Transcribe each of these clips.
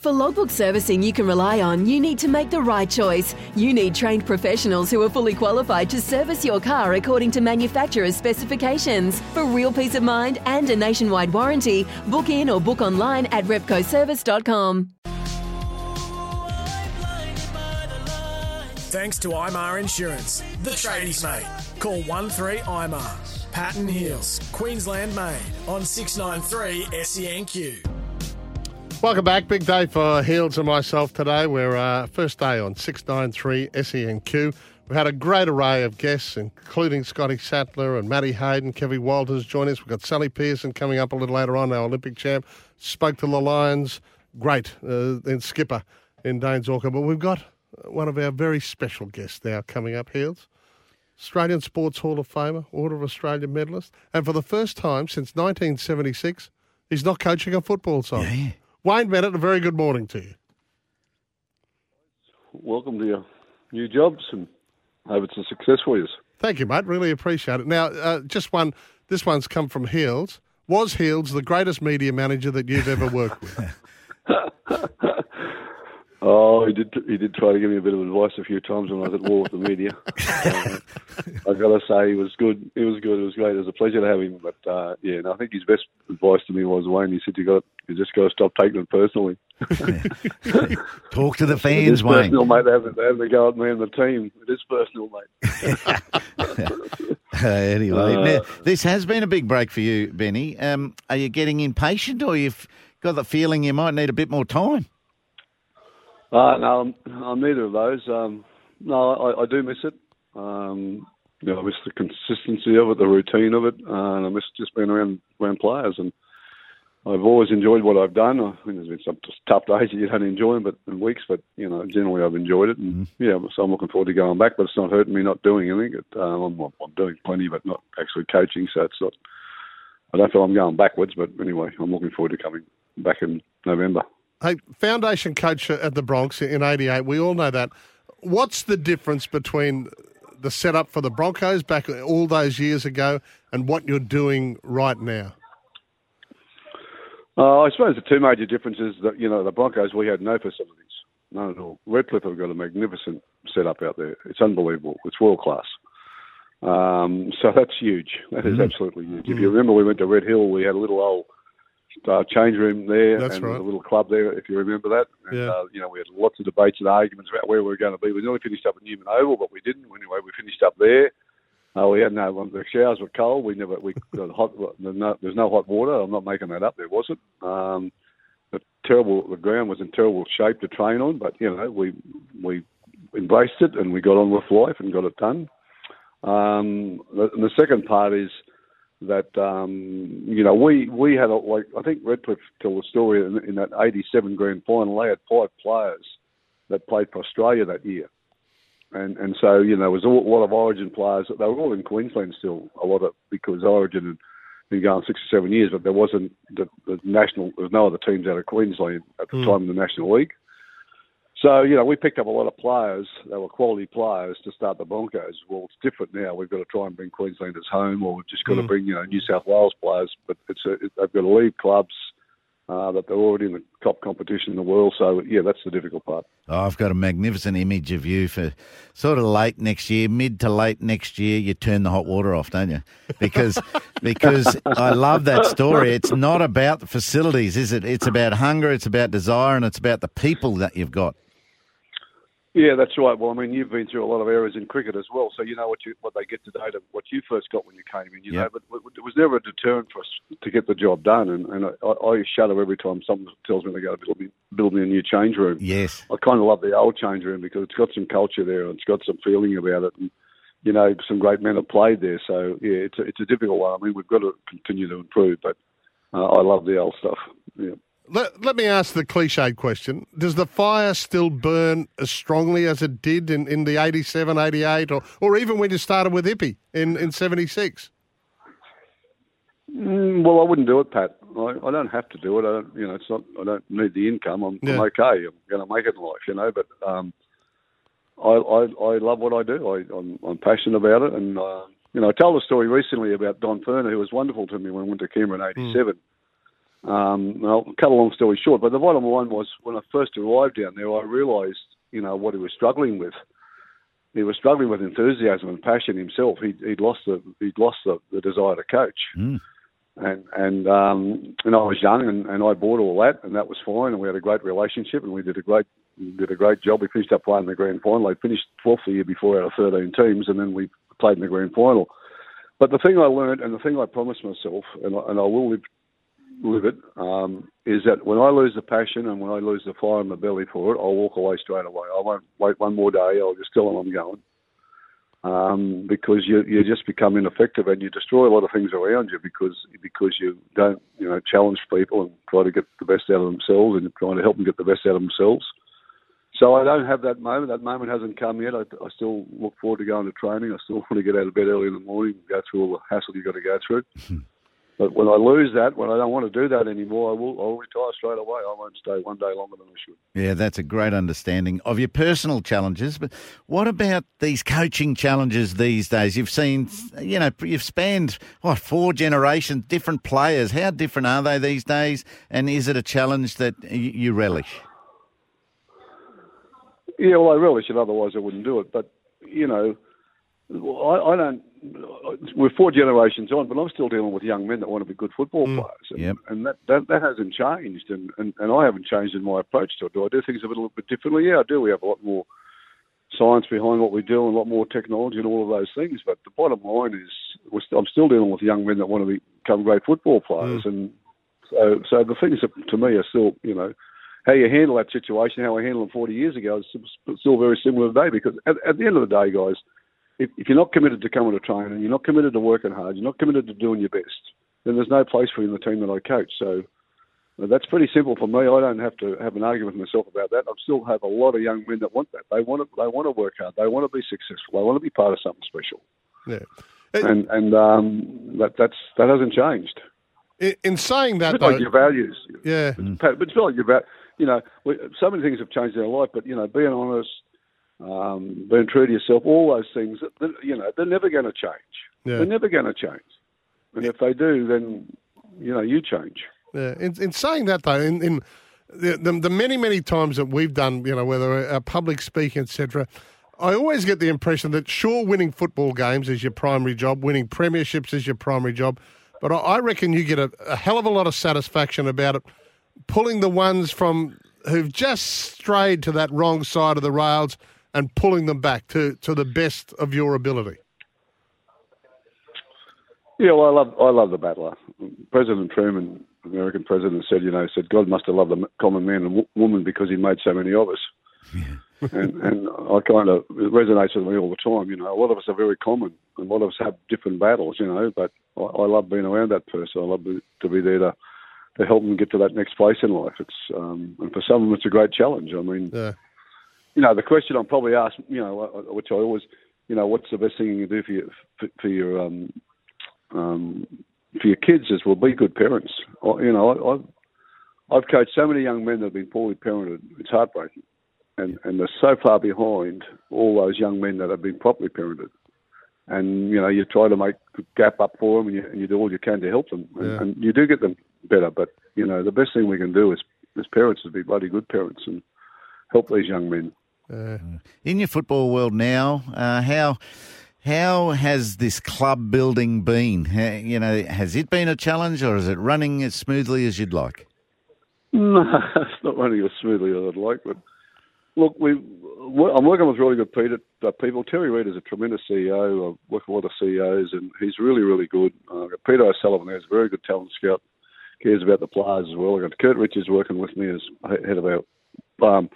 For logbook servicing you can rely on, you need to make the right choice. You need trained professionals who are fully qualified to service your car according to manufacturer's specifications. For real peace of mind and a nationwide warranty, book in or book online at repcoservice.com. Thanks to IMAR Insurance, the tradies mate. Call 13 IMAR. Pat and Heals, Queensland made on 693 SENQ. Welcome back. Big day for Heals and myself today. We're uh, first day on 693 SENQ. We've had a great array of guests, including Scotty Sattler and Matty Hayden. Kevin Walters join us. We've got Sally Pearson coming up a little later on, our Olympic champ. Spoke to the Lions. Great. Uh, then Skipper in Dayne Zorko. But we've got one of our very special guests now coming up, Heals. Australian Sports Hall of Famer, Order of Australia medalist. And for the first time since 1976, he's not coaching a football side. Yeah. Wayne Bennett, a very good morning to you. Welcome to your new jobs and hope it's a success for you. Thank you, mate. Really appreciate it. Now, uh, just one. This one's come from Heals. Was Heals the greatest media manager that you've ever worked with? Oh, he did. He did try to give me a bit of advice a few times when I was at war with the media. uh, I've got to say, he was good. He was good. It was great. It was a pleasure to have him. But uh, yeah, and I think his best advice to me was Wayne. He said, "You got, you just got to stop taking it personally." Talk to the fans, Wayne. personal, mate. They have, they have to go out and the team. It is personal, mate. Uh, anyway, Uh, now, this has been a big break for you, Benny. Um, are you getting impatient, or you've got the feeling you might need a bit more time? Uh, no, I'm, I'm neither of those. Um, no, I, I do miss it. Um, you know, I miss the consistency of it, the routine of it, uh, and I miss just being around around players. And I've always enjoyed what I've done. I mean, there's been some tough days you don't enjoy them, but in weeks. But you know, generally I've enjoyed it, and yeah, so I'm looking forward to going back. But it's not hurting me not doing anything. It, um, I'm, I'm doing plenty, but not actually coaching. So it's not. I don't feel I'm going backwards, but anyway, I'm looking forward to coming back in November. Hey, foundation coach at the Broncos in '88. We all know that. What's the difference between the setup for the Broncos back all those years ago and what you're doing right now? Uh, I suppose the two major differences that you know the Broncos we had no facilities, none at all. Redcliffe have got a magnificent setup out there. It's unbelievable. It's world class. Um, so that's huge. That is absolutely huge. If you remember, we went to Red Hill. We had a little old uh, change room there That's and right. a little club there. If you remember that, and, Yeah. uh, you know, we had lots of debates and arguments about where we were going to be. We nearly finished up at Newman Oval, but we didn't. Anyway, we finished up there. Uh, we had no the showers were cold. We never we got hot. No, there's no hot water. I'm not making that up. There wasn't. Um, the terrible. The ground was in terrible shape to train on, but you know we we embraced it and we got on with life and got it done. Um, the, and the second part is that um, you know we we had a, like I think Redcliffe told the story in, in that '87 grand final. They had five players that played for Australia that year, and and so you know there was a lot of Origin players. They were all in Queensland still. A lot of because Origin had been going six or seven years, but there wasn't the, the national. There was no other teams out of Queensland at the time in the National League. So, you know, we picked up a lot of players. They were quality players to start the Broncos. Well, it's different now. We've got to try and bring Queenslanders home, or we've just got to bring, you know, New South Wales players. But it's a, it, they've got to leave clubs uh, that they're already in the top competition in the world. So, yeah, that's the difficult part. Oh, I've got a magnificent image of you for sort of late next year, mid to late next year. You turn the hot water off, don't you? Because because I love that story. It's not about the facilities, is it? It's about hunger, it's about desire, and it's about the people that you've got. Yeah, that's right. Well, I mean, you've been through a lot of eras in cricket as well, so you know what you what they get today to what you first got when you came in. You know, but it was never a deterrent for us to get the job done. And, and I, I shudder every time someone tells me they got to build me, build me a new change room. Yes. I kind of love the old change room because it's got some culture there and it's got some feeling about it. And you know, some great men have played there. So yeah, it's a, it's a difficult one. I mean, we've got to continue to improve, but uh, I love the old stuff. Yeah. Let, let me ask the cliched question. Does the fire still burn as strongly as it did in, in the 87, 88, or, or even when you started with Ippy in, in 76? Mm, well, I wouldn't do it, Pat. I, I don't have to do it. I don't, you know, it's not. I don't need the income. I'm, Yeah. I'm okay. I'm going to make it in life, you know. But um, I, I, I love what I do. I, I'm, I'm passionate about it, and uh, you know, I told a story recently about Don Furner, who was wonderful to me when I went to Canberra in '87. Um, well, cut a long story short, but the bottom line was when I first arrived down there, I realised, you know, what he was struggling with. He was struggling with enthusiasm and passion himself. He'd, he'd lost the he'd lost the, the desire to coach and and um, and I was young and, and I bought all that and that was fine and we had a great relationship and we did a great did a great job. We finished up playing the grand final. I finished 12th the year before out of 13 teams and then we played in the grand final. But the thing I learned and the thing I promised myself and I, and I will live live it um, is that when I lose the passion and when I lose the fire in my belly for it, I'll walk away straight away. I won't wait one more day. I'll just tell them I'm going um, because you you just become ineffective and you destroy a lot of things around you because because you don't you know challenge people and try to get the best out of themselves and trying to help them get the best out of themselves. So I don't have that moment. That moment hasn't come yet. I, I still look forward to going to training. I still want to get out of bed early in the morning, go through all the hassle you've got to go through. But when I lose that, when I don't want to do that anymore, I will. I'll retire straight away. I won't stay one day longer than I should. Yeah, that's a great understanding of your personal challenges. But what about these coaching challenges these days? You've seen, you know, you've spanned, what, four generations, different players. How different are they these days? And is it a challenge that you relish? Yeah, well, I relish it. Otherwise, I wouldn't do it. But you know, I, I don't. We're four generations on, but I'm still dealing with young men that want to be good football mm. players, and, Yep. and that, that that hasn't changed, and, and and I haven't changed in my approach to it. Do I do things a little bit differently? Yeah, I do. We have a lot more science behind what we do, and a lot more technology, and all of those things. But the bottom line is, we're st- I'm still dealing with young men that want to become great football players, mm. and so so the things that to me are still, you know, how you handle that situation, how I handled it 40 years ago, is still very similar today. Because at, at the end of the day, guys, if, if you're not committed to coming to training, you're not committed to working hard, you're not committed to doing your best, then there's no place for you in the team that I coach. So that's pretty simple for me. I don't have to have an argument with myself about that. I still have a lot of young men that want that. They want to. They want to work hard. They want to be successful. They want to be part of something special. Yeah. And and um, that that's that hasn't changed. In, in saying that, It's though, like your values. yeah, but it's not like your You know, we, so many things have changed in our life. But you know, being honest, um, being true to yourself, all those things. they're- You know, they're never going to change. Yeah. They're never going to change. And if they do, then you know you change. Yeah, in, in saying that though, in, in the, the the many many times that we've done, you know, whether uh, public speaking, etc., I always get the impression that sure, winning football games is your primary job, winning premierships is your primary job, but I, I reckon you get a, a hell of a lot of satisfaction about it, pulling the ones from who've just strayed to that wrong side of the rails and pulling them back to to the best of your ability. Yeah, well, I love I love the battler. President Truman, American president, said, you know, said God must have loved the common man and w- woman because he made so many of us. and and I kind of it resonates with me all the time. You know, a lot of us are very common, and a lot of us have different battles. You know, but I, I love being around that person. I love be- to be there to to help them get to that next place in life. It's um, and for some of them, it's a great challenge. I mean, Yeah, you know, the question I'm probably asked, you know, uh, which I always, you know, what's the best thing you can do for your for, for your um, um, for your kids is well, be good parents. I, you know, I, I've I've coached so many young men that have been poorly parented. It's heartbreaking, and and they're so far behind all those young men that have been properly parented. And you know, you try to make a gap up for them, and you, and you do all you can to help them, and, Yeah. and you do get them better. But you know, the best thing we can do is as parents is be bloody good parents and help these young men. In your football world now, uh, how how has this club building been? Ha- You know, has it been a challenge, or is it running as smoothly as you'd like? No, it's not running as smoothly as I'd like. But look, we I'm working with really good uh, people. Terry Reibel is a tremendous CEO. I work with a lot of CEOs, and he's really, really good. Uh, Peter O'Sullivan is a very good talent scout. Cares about the players as well. I've got Kurt Richards working with me as head of our um,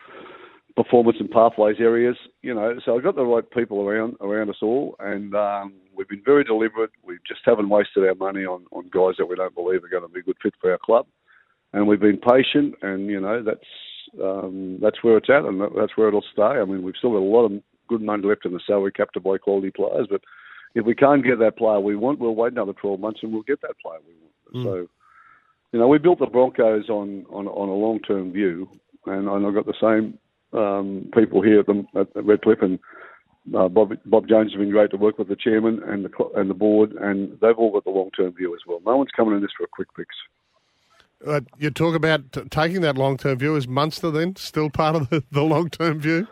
performance and pathways areas. You know, so I've got the right people around around us all, and um, we've been very deliberate. We just haven't wasted our money on on guys that we don't believe are going to be a good fit for our club and we've been patient, and you know that's um, that's where it's at, and that's where it'll stay. I mean, we've still got a lot of good money left in the salary cap to buy quality players, but if we can't get that player we want, we'll wait another 12 months and we'll get that player we want. Mm. So, you know, we built the Broncos on on, on a long term view, and, and I've got the same um, people here at, the, at Redcliffe and. Uh, Bob, Bob Jones has been great to work with the chairman and the and the board, and they've all got the long term view as well. No one's coming in this for a quick fix. Uh, you talk about t- taking that long term view. Is Munster then still part of the, the long term view?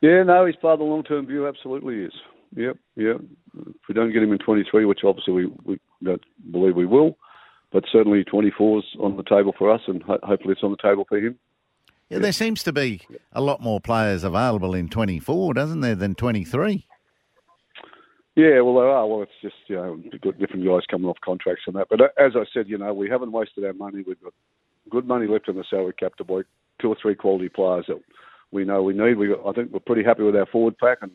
Yeah, no, he's part of the long term view. Absolutely is. Yep, yep. If we don't get him in 23, which obviously we, we don't believe we will, but certainly 24 is on the table for us, and ho- hopefully it's on the table for him. Yeah, yeah, there seems to be a lot more players available in 24, doesn't there, than 23? Yeah, well, there are. Well, it's just, you know, different guys coming off contracts and that. But uh, as I said, you know, we haven't wasted our money. We've got good money left in the salary cap to buy two or three quality players that we know we need. We, I think we're pretty happy with our forward pack, and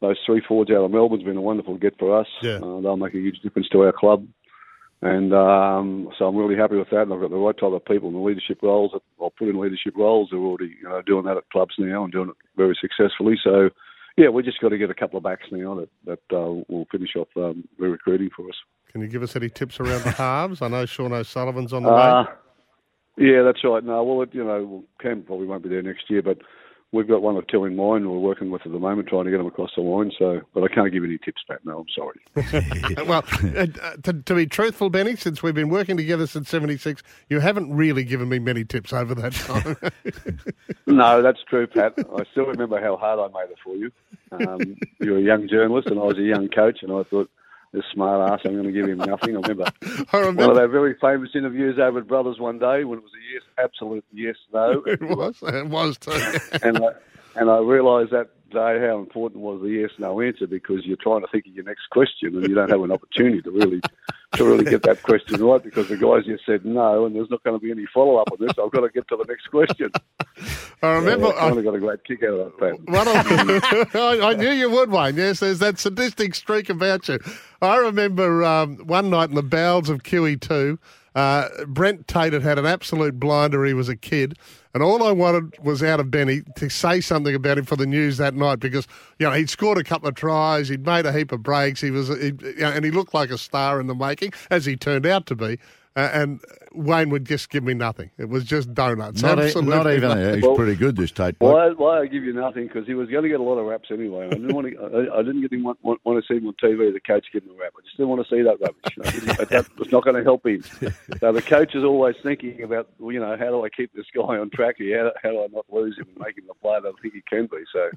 those three forwards out of Melbourne's been a wonderful get for us. Yeah. Uh, they'll make a huge difference to our club. And um, so I'm really happy with that. And I've got the right type of people in the leadership roles. I'll put in leadership roles. They're already you know, doing that at clubs now and doing it very successfully. So yeah, we just got to get a couple of backs now that that uh, will finish off um, recruiting for us. Can you give us any tips around the halves? I know Sean O'Sullivan's on the uh, way. Yeah, that's right. No, well, it, you know, Cam probably won't be there next year, but we've got one or two in mind we're working with at the moment, trying to get them across the line. So, but I can't give any tips back. No, I'm sorry. well, uh, to, to, be truthful, Benny, since we've been working together since '76, you haven't really given me many tips over that time. no, that's true, Pat. I still remember how hard I made it for you. Um, you were a young journalist, and I was a young coach, and I thought this smart ass, I'm going to give him nothing. I remember, I remember. one of our very famous interviews over at Brothers one day when it was a yes, absolute yes, no. it was, it was too. and I, and I realised that day how important was the yes no answer because you're trying to think of your next question and you don't have an opportunity to really to really get that question right because the guys just said no and there's not going to be any follow up on this. I've got to get to the next question. I remember. Yeah, I kind of got a great kick out of that. Of, I, I, knew you would, Wayne. Yes, there's that sadistic streak about you. I remember um, one night in the bowels of QE2, uh, Brent Tate had had an absolute blinder. He was a kid. And all I wanted was out of Benny to say something about him for the news that night because, you know, he'd scored a couple of tries, he'd made a heap of breaks, he was, he, you know, and he looked like a star in the making, as he turned out to be. Uh, and Wayne would just give me nothing. It was just donuts. Not, e- not even. A, he's well, pretty good, this Tate. Why, why I give you nothing? Because he was going to get a lot of raps anyway. I didn't want to. I, I didn't get him want, want, want, to see him on TV. The coach giving a rap. I just didn't want to see that rubbish. that was not going to help him. So the coach is always thinking about, you know, how do I keep this guy on track? How, how do I not lose him and make him the player that I think he can be? So.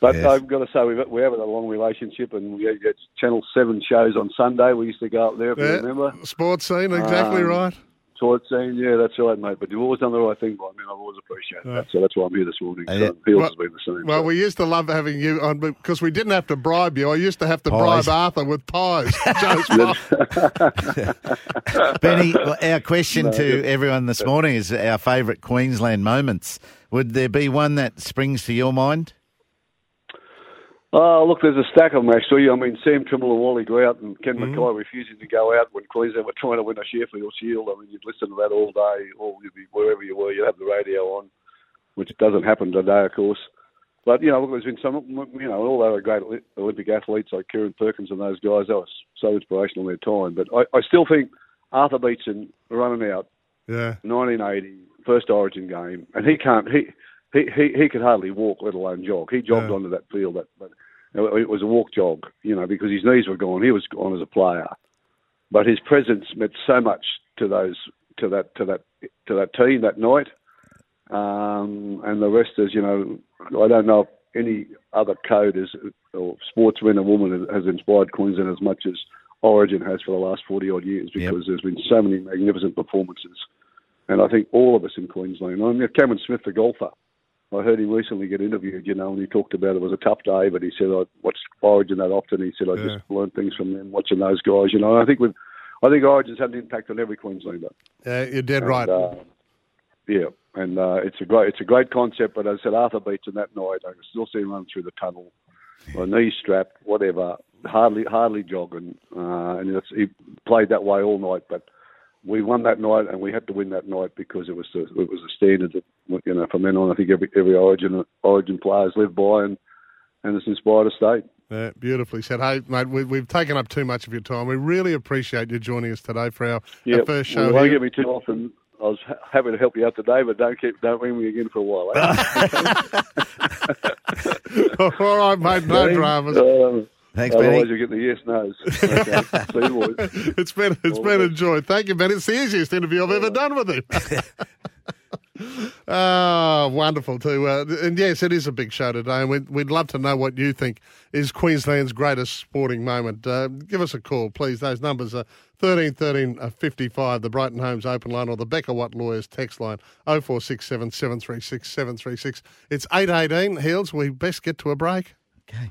But yes. I've got to say, we've, we have a long relationship, and we get Channel 7 shows on Sunday. We used to go up there, if yeah. you remember. Sports scene, exactly um, right. Sports scene, yeah, that's right, mate. But you've always done the right thing by me, and I've always appreciated right. that. So that's why I'm here this morning. So well, has been the same. Well, so. we used to love having you on because we didn't have to bribe you. I used to have to pies. bribe Arthur with pies. Benny, our question no, to everyone this morning is our favourite Queensland moments. Would there be one that springs to your mind? Oh, look, there's a stack of them actually. I mean, Sam Trimble and Wally Grout and Ken mm-hmm. Mackay refusing to go out when Queensland were trying to win a Sheffield Shield. I mean, you'd listen to that all day, or you'd be wherever you were, you'd have the radio on, which doesn't happen today, of course. But you know, look, there's been some, you know, all they were great Olympic athletes like Kieren Perkins and those guys. They were so inspirational in their time. But I, I still think Arthur Beetson running out, yeah, 1980 first Origin game, and he can't he. He, he, he could hardly walk, let alone jog. He jogged yeah. onto that field, but, but it was a walk jog, you know, because his knees were gone. He was gone as a player, but his presence meant so much to those to that to that to that team that night. Um, and the rest is, you know, I don't know if any other code is or sportsman or woman has inspired Queensland as much as Origin has for the last forty odd years because yep. there's been so many magnificent performances. And I think all of us in Queensland, I mean, Cameron Smith, the golfer, I heard him recently get interviewed, you know, and he talked about it was a tough day, but he said I watched Origin that often. He said I yeah. just learned things from them watching those guys, you know. I think with, I think Origin's had an impact on every Queenslander. Yeah, you're dead and, right. Uh, yeah, and uh, it's a great, it's a great concept. But as I said, Arthur Beetson that night, I can still see him running through the tunnel, or knee strapped, whatever, hardly, hardly jogging, uh, and he played that way all night. But we won that night, and we had to win that night because it was the, it was a standard that you know from then on. I think every every Origin Origin players live by, and and it's inspired a state. Yeah, beautifully said. Hey, mate, we, have taken up too much of your time. We really appreciate you joining us today for our, our first show. Well, won't get me too often. I was happy to help you out today, but don't keep don't ring me again for a while. Eh? All right, mate. No dramas. Um, Thanks, Otherwise, Benny. you get the yes nos. Okay. See you, boys. It's been it's All been right. enjoyed. Thank you, Ben. It's the easiest interview I've ever done with him. Oh, wonderful too. Uh, and yes, it is a big show today, and we'd, we'd love to know what you think is Queensland's greatest sporting moment. Uh, give us a call, please. Those numbers are 13 13 uh, 55, the Brighton Homes open line, or the Becker Watt Lawyers text line 0467 736 736. It's 818. Heals, we best get to a break. Okay.